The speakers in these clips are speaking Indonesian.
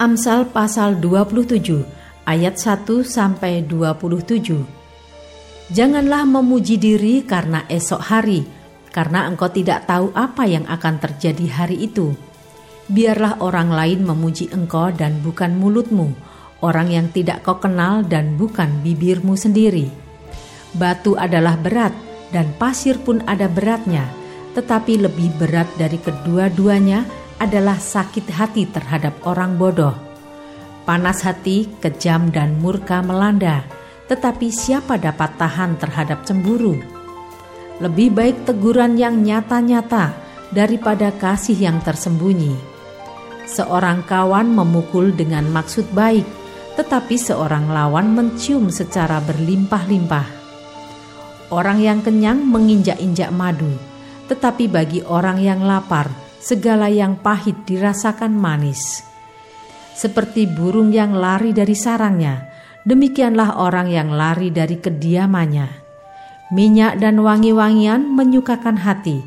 Amsal pasal 27 ayat 1 sampai 27. Janganlah memuji diri karena esok hari, karena engkau tidak tahu apa yang akan terjadi hari itu. Biarlah orang lain memuji engkau dan bukan mulutmu, orang yang tidak kau kenal dan bukan bibirmu sendiri. Batu adalah berat dan pasir pun ada beratnya, tetapi lebih berat dari kedua-duanya adalah sakit hati terhadap orang bodoh. Panas hati, kejam, dan murka melanda, tetapi siapa dapat tahan terhadap cemburu? Lebih baik teguran yang nyata-nyata daripada kasih yang tersembunyi. Seorang kawan memukul dengan maksud baik, tetapi seorang lawan mencium secara berlimpah-limpah. Orang yang kenyang menginjak-injak madu, tetapi bagi orang yang lapar, segala yang pahit dirasakan manis. Seperti burung yang lari dari sarangnya, demikianlah orang yang lari dari kediamannya. Minyak dan wangi-wangian menyukakan hati,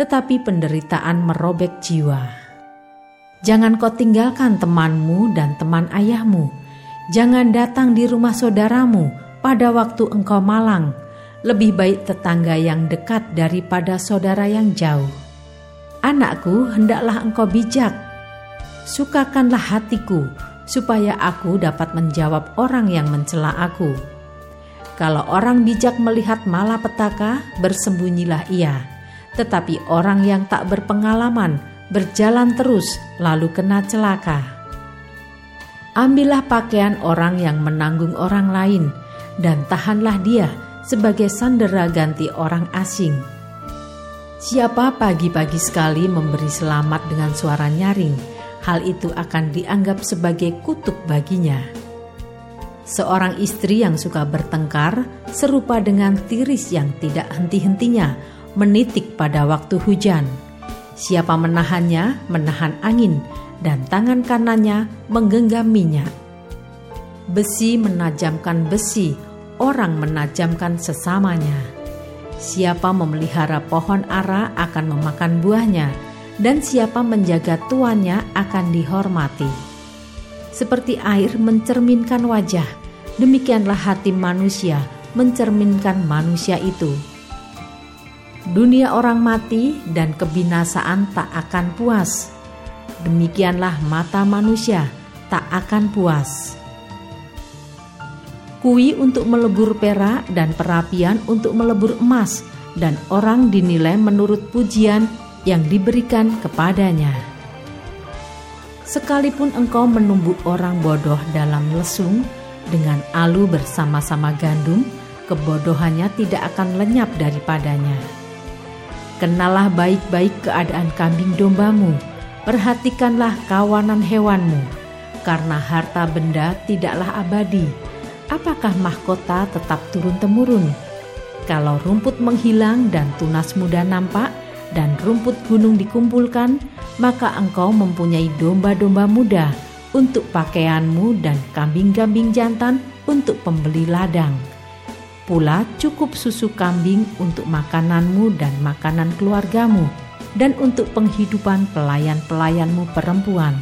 tetapi penderitaan merobek jiwa. Jangan kau tinggalkan temanmu dan teman ayahmu. Jangan datang di rumah saudaramu pada waktu engkau malang. Lebih baik tetangga yang dekat daripada saudara yang jauh. Anakku, hendaklah engkau bijak. Sukakanlah hatiku, supaya aku dapat menjawab orang yang mencela aku. Kalau orang bijak melihat malapetaka, bersembunyilah ia. Tetapi orang yang tak berpengalaman berjalan terus, lalu kena celaka. Ambillah pakaian orang yang menanggung orang lain, dan tahanlah dia sebagai sandera ganti orang asing Siapa pagi-pagi sekali memberi selamat dengan suara nyaring, hal itu akan dianggap sebagai kutuk baginya. Seorang istri yang suka bertengkar serupa dengan tiris yang tidak henti-hentinya menitik pada waktu hujan. Siapa menahannya, menahan angin, dan tangan kanannya menggenggam minyak. Besi menajamkan besi, orang menajamkan sesamanya Siapa memelihara pohon ara akan memakan buahnya, dan siapa menjaga tuannya akan dihormati. Seperti air mencerminkan wajah, demikianlah hati manusia mencerminkan manusia itu. Dunia orang mati dan kebinasaan tak akan puas. Demikianlah mata manusia tak akan puas kui untuk melebur perak dan perapian untuk melebur emas, dan orang dinilai menurut pujian yang diberikan kepadanya. Sekalipun engkau menumbuk orang bodoh dalam lesung dengan alu bersama-sama gandum, kebodohannya tidak akan lenyap daripadanya. Kenalah baik-baik keadaan kambing dombamu, perhatikanlah kawanan hewanmu, karena harta benda tidaklah abadi, apakah mahkota tetap turun-temurun? Kalau rumput menghilang dan tunas muda nampak, dan rumput gunung dikumpulkan, maka engkau mempunyai domba-domba muda untuk pakaianmu dan kambing-kambing jantan untuk pembeli ladang. Pula cukup susu kambing untuk makananmu dan makanan keluargamu, dan untuk penghidupan pelayan-pelayanmu perempuan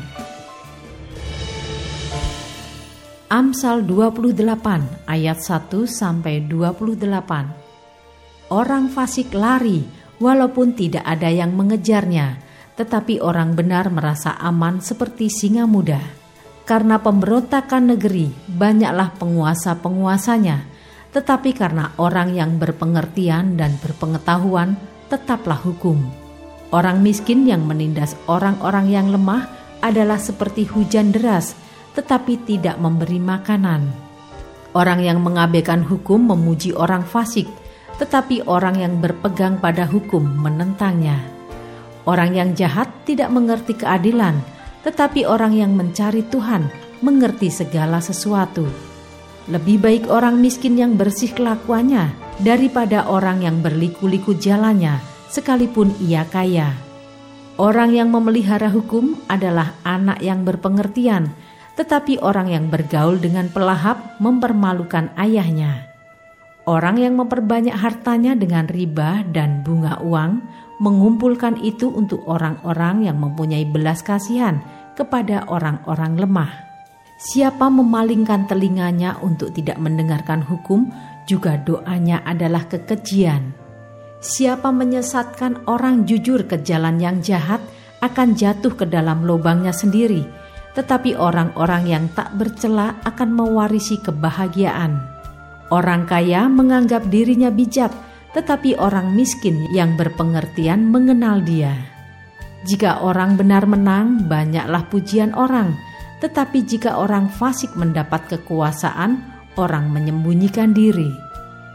Amsal 28 ayat 1 sampai 28. Orang fasik lari walaupun tidak ada yang mengejarnya, tetapi orang benar merasa aman seperti singa muda. Karena pemberontakan negeri, banyaklah penguasa-penguasanya, tetapi karena orang yang berpengertian dan berpengetahuan, tetaplah hukum. Orang miskin yang menindas orang-orang yang lemah adalah seperti hujan deras tetapi tidak memberi makanan. Orang yang mengabaikan hukum memuji orang fasik, tetapi orang yang berpegang pada hukum menentangnya. Orang yang jahat tidak mengerti keadilan, tetapi orang yang mencari Tuhan mengerti segala sesuatu. Lebih baik orang miskin yang bersih kelakuannya daripada orang yang berliku-liku jalannya, sekalipun ia kaya. Orang yang memelihara hukum adalah anak yang berpengertian, tetapi orang yang bergaul dengan pelahap mempermalukan ayahnya. Orang yang memperbanyak hartanya dengan riba dan bunga uang mengumpulkan itu untuk orang-orang yang mempunyai belas kasihan kepada orang-orang lemah. Siapa memalingkan telinganya untuk tidak mendengarkan hukum, juga doanya adalah kekejian. Siapa menyesatkan orang jujur ke jalan yang jahat akan jatuh ke dalam lubangnya sendiri, tetapi orang-orang yang tak bercela akan mewarisi kebahagiaan. Orang kaya menganggap dirinya bijak, tetapi orang miskin yang berpengertian mengenal dia. Jika orang benar menang, banyaklah pujian orang, tetapi jika orang fasik mendapat kekuasaan, orang menyembunyikan diri.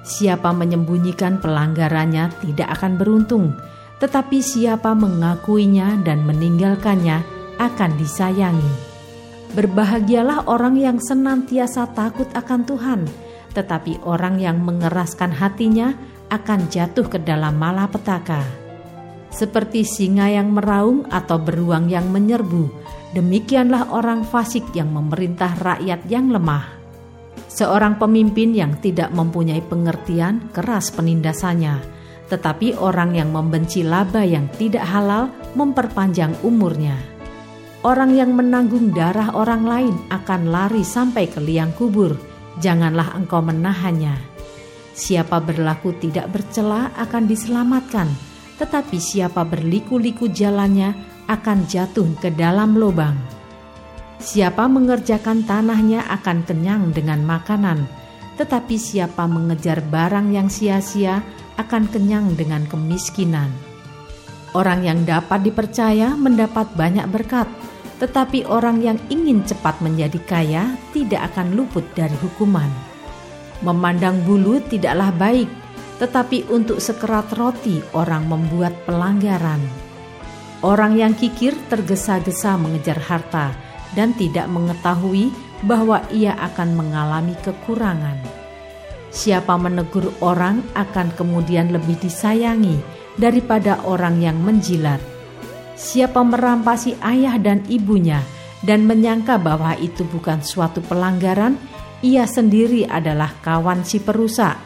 Siapa menyembunyikan pelanggarannya tidak akan beruntung, tetapi siapa mengakuinya dan meninggalkannya akan disayangi. Berbahagialah orang yang senantiasa takut akan Tuhan tetapi orang yang mengeraskan hatinya akan jatuh ke dalam malapetaka. Seperti singa yang meraung atau beruang yang menyerbu, demikianlah orang fasik yang memerintah rakyat yang lemah. Seorang pemimpin yang tidak mempunyai pengertian keras penindasannya, tetapi orang yang membenci laba yang tidak halal memperpanjang umurnya. Orang yang menanggung darah orang lain akan lari sampai ke liang kubur janganlah engkau menahannya. Siapa berlaku tidak bercela akan diselamatkan, tetapi siapa berliku-liku jalannya akan jatuh ke dalam lubang. Siapa mengerjakan tanahnya akan kenyang dengan makanan, tetapi siapa mengejar barang yang sia-sia akan kenyang dengan kemiskinan. Orang yang dapat dipercaya mendapat banyak berkat, tetapi orang yang ingin cepat menjadi kaya tidak akan luput dari hukuman. Memandang bulu tidaklah baik, tetapi untuk sekerat roti orang membuat pelanggaran. Orang yang kikir tergesa-gesa mengejar harta dan tidak mengetahui bahwa ia akan mengalami kekurangan. Siapa menegur orang akan kemudian lebih disayangi daripada orang yang menjilat siapa merampasi ayah dan ibunya dan menyangka bahwa itu bukan suatu pelanggaran, ia sendiri adalah kawan si perusak.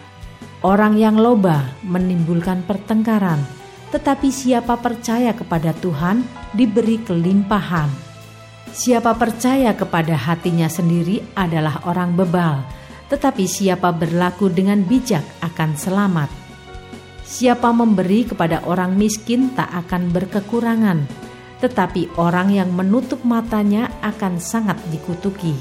Orang yang loba menimbulkan pertengkaran, tetapi siapa percaya kepada Tuhan diberi kelimpahan. Siapa percaya kepada hatinya sendiri adalah orang bebal, tetapi siapa berlaku dengan bijak akan selamat. Siapa memberi kepada orang miskin tak akan berkekurangan, tetapi orang yang menutup matanya akan sangat dikutuki.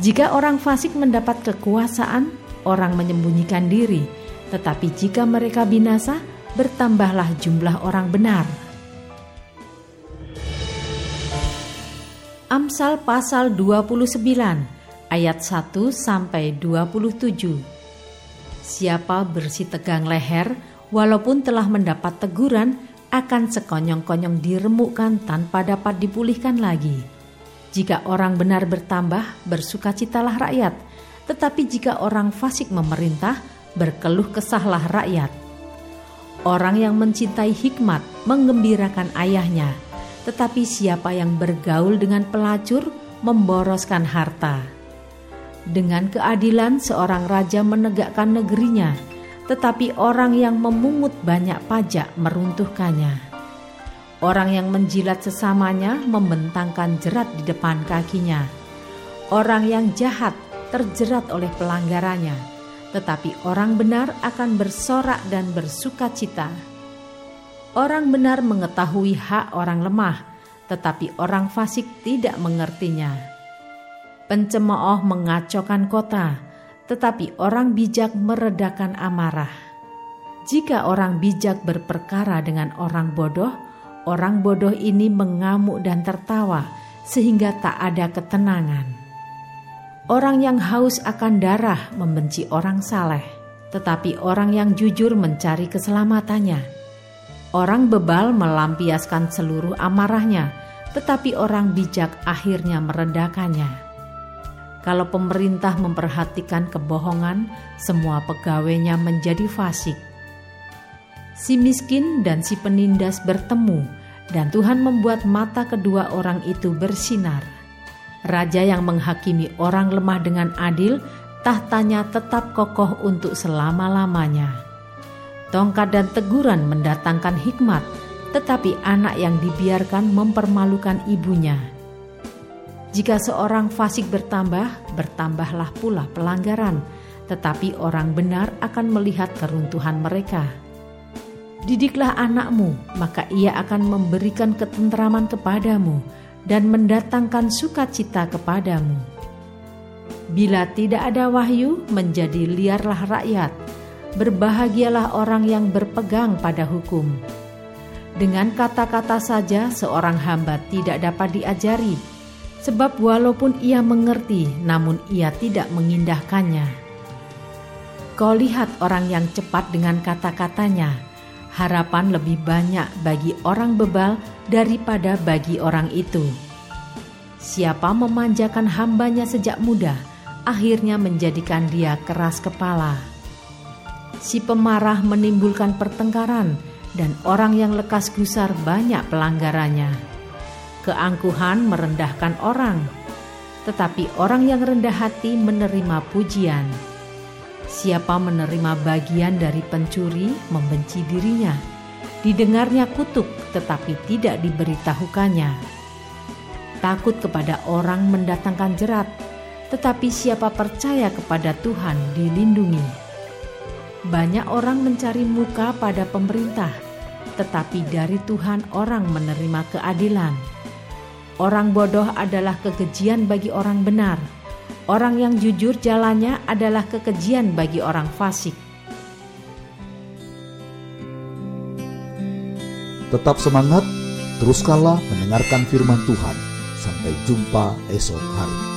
Jika orang fasik mendapat kekuasaan, orang menyembunyikan diri, tetapi jika mereka binasa, bertambahlah jumlah orang benar. Amsal pasal 29 ayat 1 sampai 27. Siapa bersih tegang leher walaupun telah mendapat teguran, akan sekonyong-konyong diremukkan tanpa dapat dipulihkan lagi. Jika orang benar bertambah, bersukacitalah rakyat, tetapi jika orang fasik memerintah, berkeluh kesahlah rakyat. Orang yang mencintai hikmat menggembirakan ayahnya, tetapi siapa yang bergaul dengan pelacur memboroskan harta. Dengan keadilan seorang raja menegakkan negerinya, tetapi orang yang memungut banyak pajak meruntuhkannya. Orang yang menjilat sesamanya membentangkan jerat di depan kakinya. Orang yang jahat terjerat oleh pelanggarannya, tetapi orang benar akan bersorak dan bersuka cita. Orang benar mengetahui hak orang lemah, tetapi orang fasik tidak mengertinya. Pencemooh mengacaukan kota, tetapi orang bijak meredakan amarah. Jika orang bijak berperkara dengan orang bodoh, orang bodoh ini mengamuk dan tertawa sehingga tak ada ketenangan. Orang yang haus akan darah membenci orang saleh, tetapi orang yang jujur mencari keselamatannya. Orang bebal melampiaskan seluruh amarahnya, tetapi orang bijak akhirnya meredakannya. Kalau pemerintah memperhatikan kebohongan, semua pegawainya menjadi fasik. Si miskin dan si penindas bertemu, dan Tuhan membuat mata kedua orang itu bersinar. Raja yang menghakimi orang lemah dengan adil, tahtanya tetap kokoh untuk selama-lamanya. Tongkat dan teguran mendatangkan hikmat, tetapi anak yang dibiarkan mempermalukan ibunya. Jika seorang fasik bertambah, bertambahlah pula pelanggaran, tetapi orang benar akan melihat keruntuhan mereka. Didiklah anakmu, maka ia akan memberikan ketentraman kepadamu dan mendatangkan sukacita kepadamu. Bila tidak ada wahyu, menjadi liarlah rakyat. Berbahagialah orang yang berpegang pada hukum. Dengan kata-kata saja, seorang hamba tidak dapat diajari sebab walaupun ia mengerti, namun ia tidak mengindahkannya. Kau lihat orang yang cepat dengan kata-katanya, harapan lebih banyak bagi orang bebal daripada bagi orang itu. Siapa memanjakan hambanya sejak muda, akhirnya menjadikan dia keras kepala. Si pemarah menimbulkan pertengkaran, dan orang yang lekas gusar banyak pelanggarannya. Keangkuhan merendahkan orang, tetapi orang yang rendah hati menerima pujian. Siapa menerima bagian dari pencuri membenci dirinya. Didengarnya kutuk, tetapi tidak diberitahukannya. Takut kepada orang mendatangkan jerat, tetapi siapa percaya kepada Tuhan dilindungi. Banyak orang mencari muka pada pemerintah, tetapi dari Tuhan orang menerima keadilan. Orang bodoh adalah kekejian bagi orang benar. Orang yang jujur jalannya adalah kekejian bagi orang fasik. Tetap semangat, teruskanlah mendengarkan firman Tuhan. Sampai jumpa esok hari.